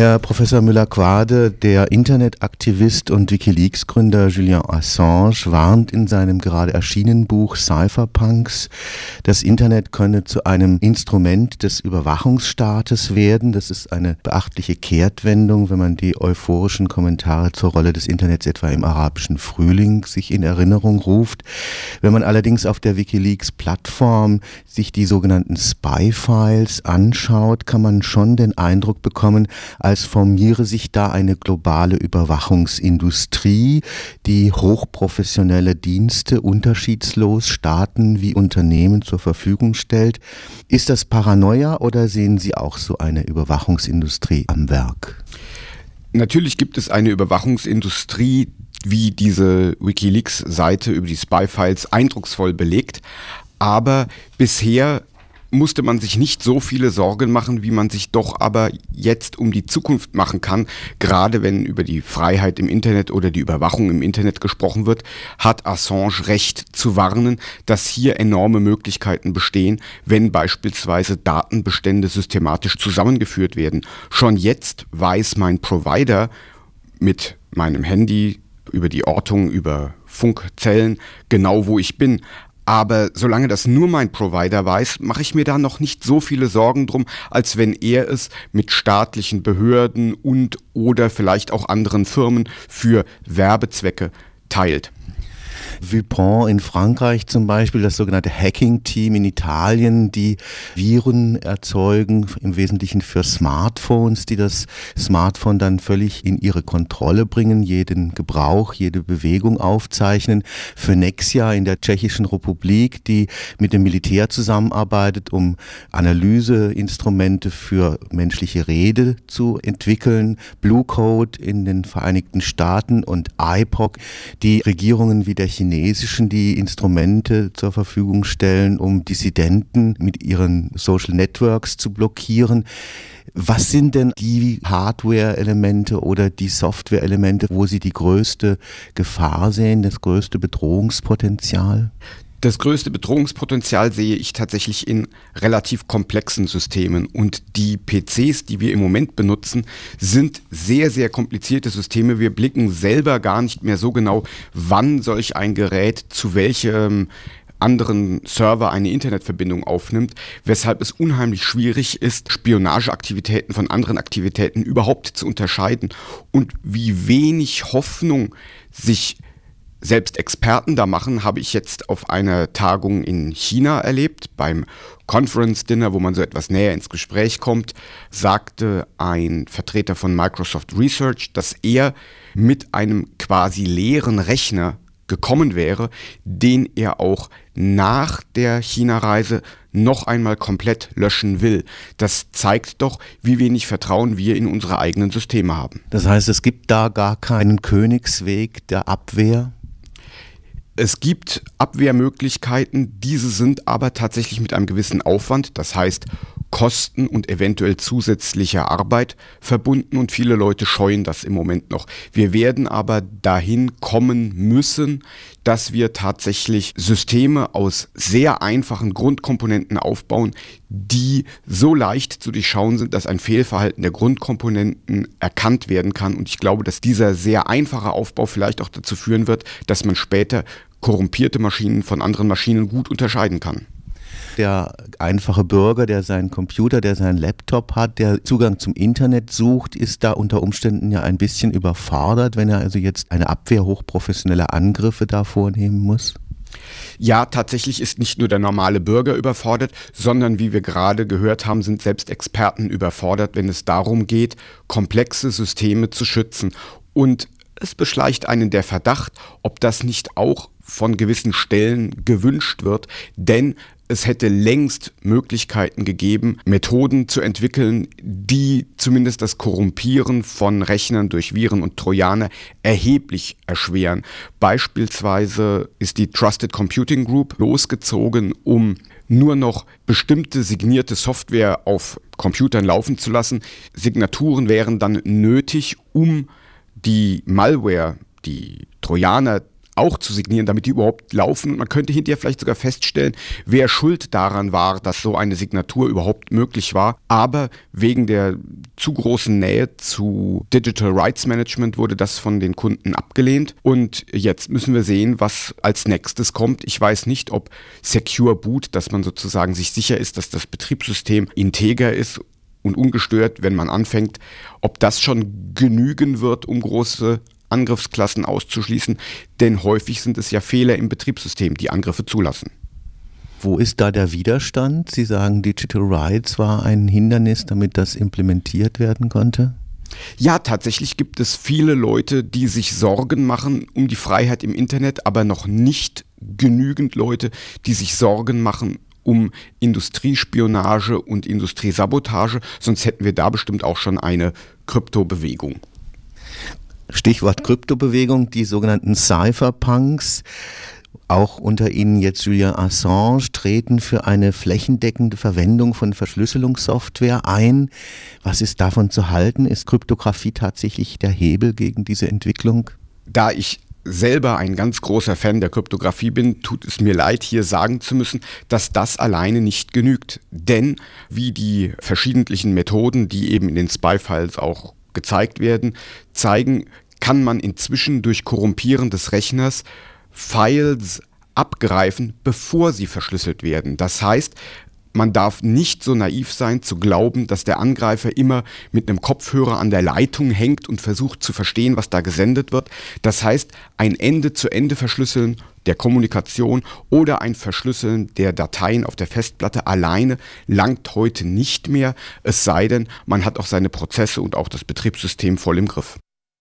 Herr Professor Müller-Quade, der Internetaktivist und Wikileaks-Gründer Julian Assange warnt in seinem gerade erschienenen Buch Cypherpunks, das Internet könne zu einem Instrument des Überwachungsstaates werden. Das ist eine beachtliche Kehrtwendung, wenn man die euphorischen Kommentare zur Rolle des Internets etwa im arabischen Frühling sich in Erinnerung ruft. Wenn man allerdings auf der Wikileaks-Plattform sich die sogenannten Spy-Files anschaut, kann man schon den Eindruck bekommen, als formiere sich da eine globale Überwachungsindustrie, die hochprofessionelle Dienste unterschiedslos Staaten wie Unternehmen zur Verfügung stellt. Ist das Paranoia oder sehen Sie auch so eine Überwachungsindustrie am Werk? Natürlich gibt es eine Überwachungsindustrie, wie diese Wikileaks-Seite über die Spy-Files eindrucksvoll belegt. Aber bisher musste man sich nicht so viele Sorgen machen, wie man sich doch aber jetzt um die Zukunft machen kann. Gerade wenn über die Freiheit im Internet oder die Überwachung im Internet gesprochen wird, hat Assange recht zu warnen, dass hier enorme Möglichkeiten bestehen, wenn beispielsweise Datenbestände systematisch zusammengeführt werden. Schon jetzt weiß mein Provider mit meinem Handy über die Ortung, über Funkzellen genau, wo ich bin. Aber solange das nur mein Provider weiß, mache ich mir da noch nicht so viele Sorgen drum, als wenn er es mit staatlichen Behörden und oder vielleicht auch anderen Firmen für Werbezwecke teilt. Vupon in Frankreich zum Beispiel, das sogenannte Hacking-Team in Italien, die Viren erzeugen, im Wesentlichen für Smartphones, die das Smartphone dann völlig in ihre Kontrolle bringen, jeden Gebrauch, jede Bewegung aufzeichnen. Für Nexia in der Tschechischen Republik, die mit dem Militär zusammenarbeitet, um Analyseinstrumente für menschliche Rede zu entwickeln. Blue Code in den Vereinigten Staaten und IPOC, die Regierungen wie der Chinesen chinesischen, die Instrumente zur Verfügung stellen, um Dissidenten mit ihren Social Networks zu blockieren. Was sind denn die Hardware-Elemente oder die Software-Elemente, wo Sie die größte Gefahr sehen, das größte Bedrohungspotenzial? Das größte Bedrohungspotenzial sehe ich tatsächlich in relativ komplexen Systemen. Und die PCs, die wir im Moment benutzen, sind sehr, sehr komplizierte Systeme. Wir blicken selber gar nicht mehr so genau, wann solch ein Gerät zu welchem anderen Server eine Internetverbindung aufnimmt, weshalb es unheimlich schwierig ist, Spionageaktivitäten von anderen Aktivitäten überhaupt zu unterscheiden und wie wenig Hoffnung sich selbst Experten da machen, habe ich jetzt auf einer Tagung in China erlebt, beim Conference Dinner, wo man so etwas näher ins Gespräch kommt, sagte ein Vertreter von Microsoft Research, dass er mit einem quasi leeren Rechner gekommen wäre, den er auch nach der China-Reise noch einmal komplett löschen will. Das zeigt doch, wie wenig Vertrauen wir in unsere eigenen Systeme haben. Das heißt, es gibt da gar keinen Königsweg der Abwehr? Es gibt Abwehrmöglichkeiten, diese sind aber tatsächlich mit einem gewissen Aufwand, das heißt Kosten und eventuell zusätzlicher Arbeit verbunden und viele Leute scheuen das im Moment noch. Wir werden aber dahin kommen müssen, dass wir tatsächlich Systeme aus sehr einfachen Grundkomponenten aufbauen, die so leicht zu durchschauen sind, dass ein Fehlverhalten der Grundkomponenten erkannt werden kann. Und ich glaube, dass dieser sehr einfache Aufbau vielleicht auch dazu führen wird, dass man später korrumpierte Maschinen von anderen Maschinen gut unterscheiden kann der einfache Bürger, der seinen Computer, der seinen Laptop hat, der Zugang zum Internet sucht, ist da unter Umständen ja ein bisschen überfordert, wenn er also jetzt eine Abwehr hochprofessioneller Angriffe da vornehmen muss? Ja, tatsächlich ist nicht nur der normale Bürger überfordert, sondern wie wir gerade gehört haben, sind selbst Experten überfordert, wenn es darum geht, komplexe Systeme zu schützen. Und es beschleicht einen der Verdacht, ob das nicht auch von gewissen Stellen gewünscht wird, denn es hätte längst Möglichkeiten gegeben, Methoden zu entwickeln, die zumindest das Korrumpieren von Rechnern durch Viren und Trojaner erheblich erschweren. Beispielsweise ist die Trusted Computing Group losgezogen, um nur noch bestimmte signierte Software auf Computern laufen zu lassen. Signaturen wären dann nötig, um die Malware, die Trojaner auch zu signieren, damit die überhaupt laufen. Und man könnte hinterher vielleicht sogar feststellen, wer schuld daran war, dass so eine Signatur überhaupt möglich war. Aber wegen der zu großen Nähe zu Digital Rights Management wurde das von den Kunden abgelehnt. Und jetzt müssen wir sehen, was als nächstes kommt. Ich weiß nicht, ob Secure Boot, dass man sozusagen sich sicher ist, dass das Betriebssystem integer ist und ungestört, wenn man anfängt, ob das schon genügen wird, um große Angriffsklassen auszuschließen, denn häufig sind es ja Fehler im Betriebssystem, die Angriffe zulassen. Wo ist da der Widerstand? Sie sagen, Digital Rights war ein Hindernis, damit das implementiert werden konnte? Ja, tatsächlich gibt es viele Leute, die sich Sorgen machen um die Freiheit im Internet, aber noch nicht genügend Leute, die sich Sorgen machen um Industriespionage und Industriesabotage, sonst hätten wir da bestimmt auch schon eine Kryptobewegung. Stichwort Kryptobewegung, die sogenannten Cypherpunks. Auch unter ihnen jetzt Julian Assange treten für eine flächendeckende Verwendung von Verschlüsselungssoftware ein. Was ist davon zu halten? Ist Kryptographie tatsächlich der Hebel gegen diese Entwicklung? Da ich selber ein ganz großer Fan der Kryptographie bin, tut es mir leid, hier sagen zu müssen, dass das alleine nicht genügt. Denn wie die verschiedentlichen Methoden, die eben in den Spy-Files auch gezeigt werden, zeigen, kann man inzwischen durch Korrumpieren des Rechners Files abgreifen, bevor sie verschlüsselt werden. Das heißt, man darf nicht so naiv sein zu glauben, dass der Angreifer immer mit einem Kopfhörer an der Leitung hängt und versucht zu verstehen, was da gesendet wird. Das heißt, ein Ende-zu-Ende verschlüsseln der Kommunikation oder ein Verschlüsseln der Dateien auf der Festplatte alleine langt heute nicht mehr, es sei denn, man hat auch seine Prozesse und auch das Betriebssystem voll im Griff.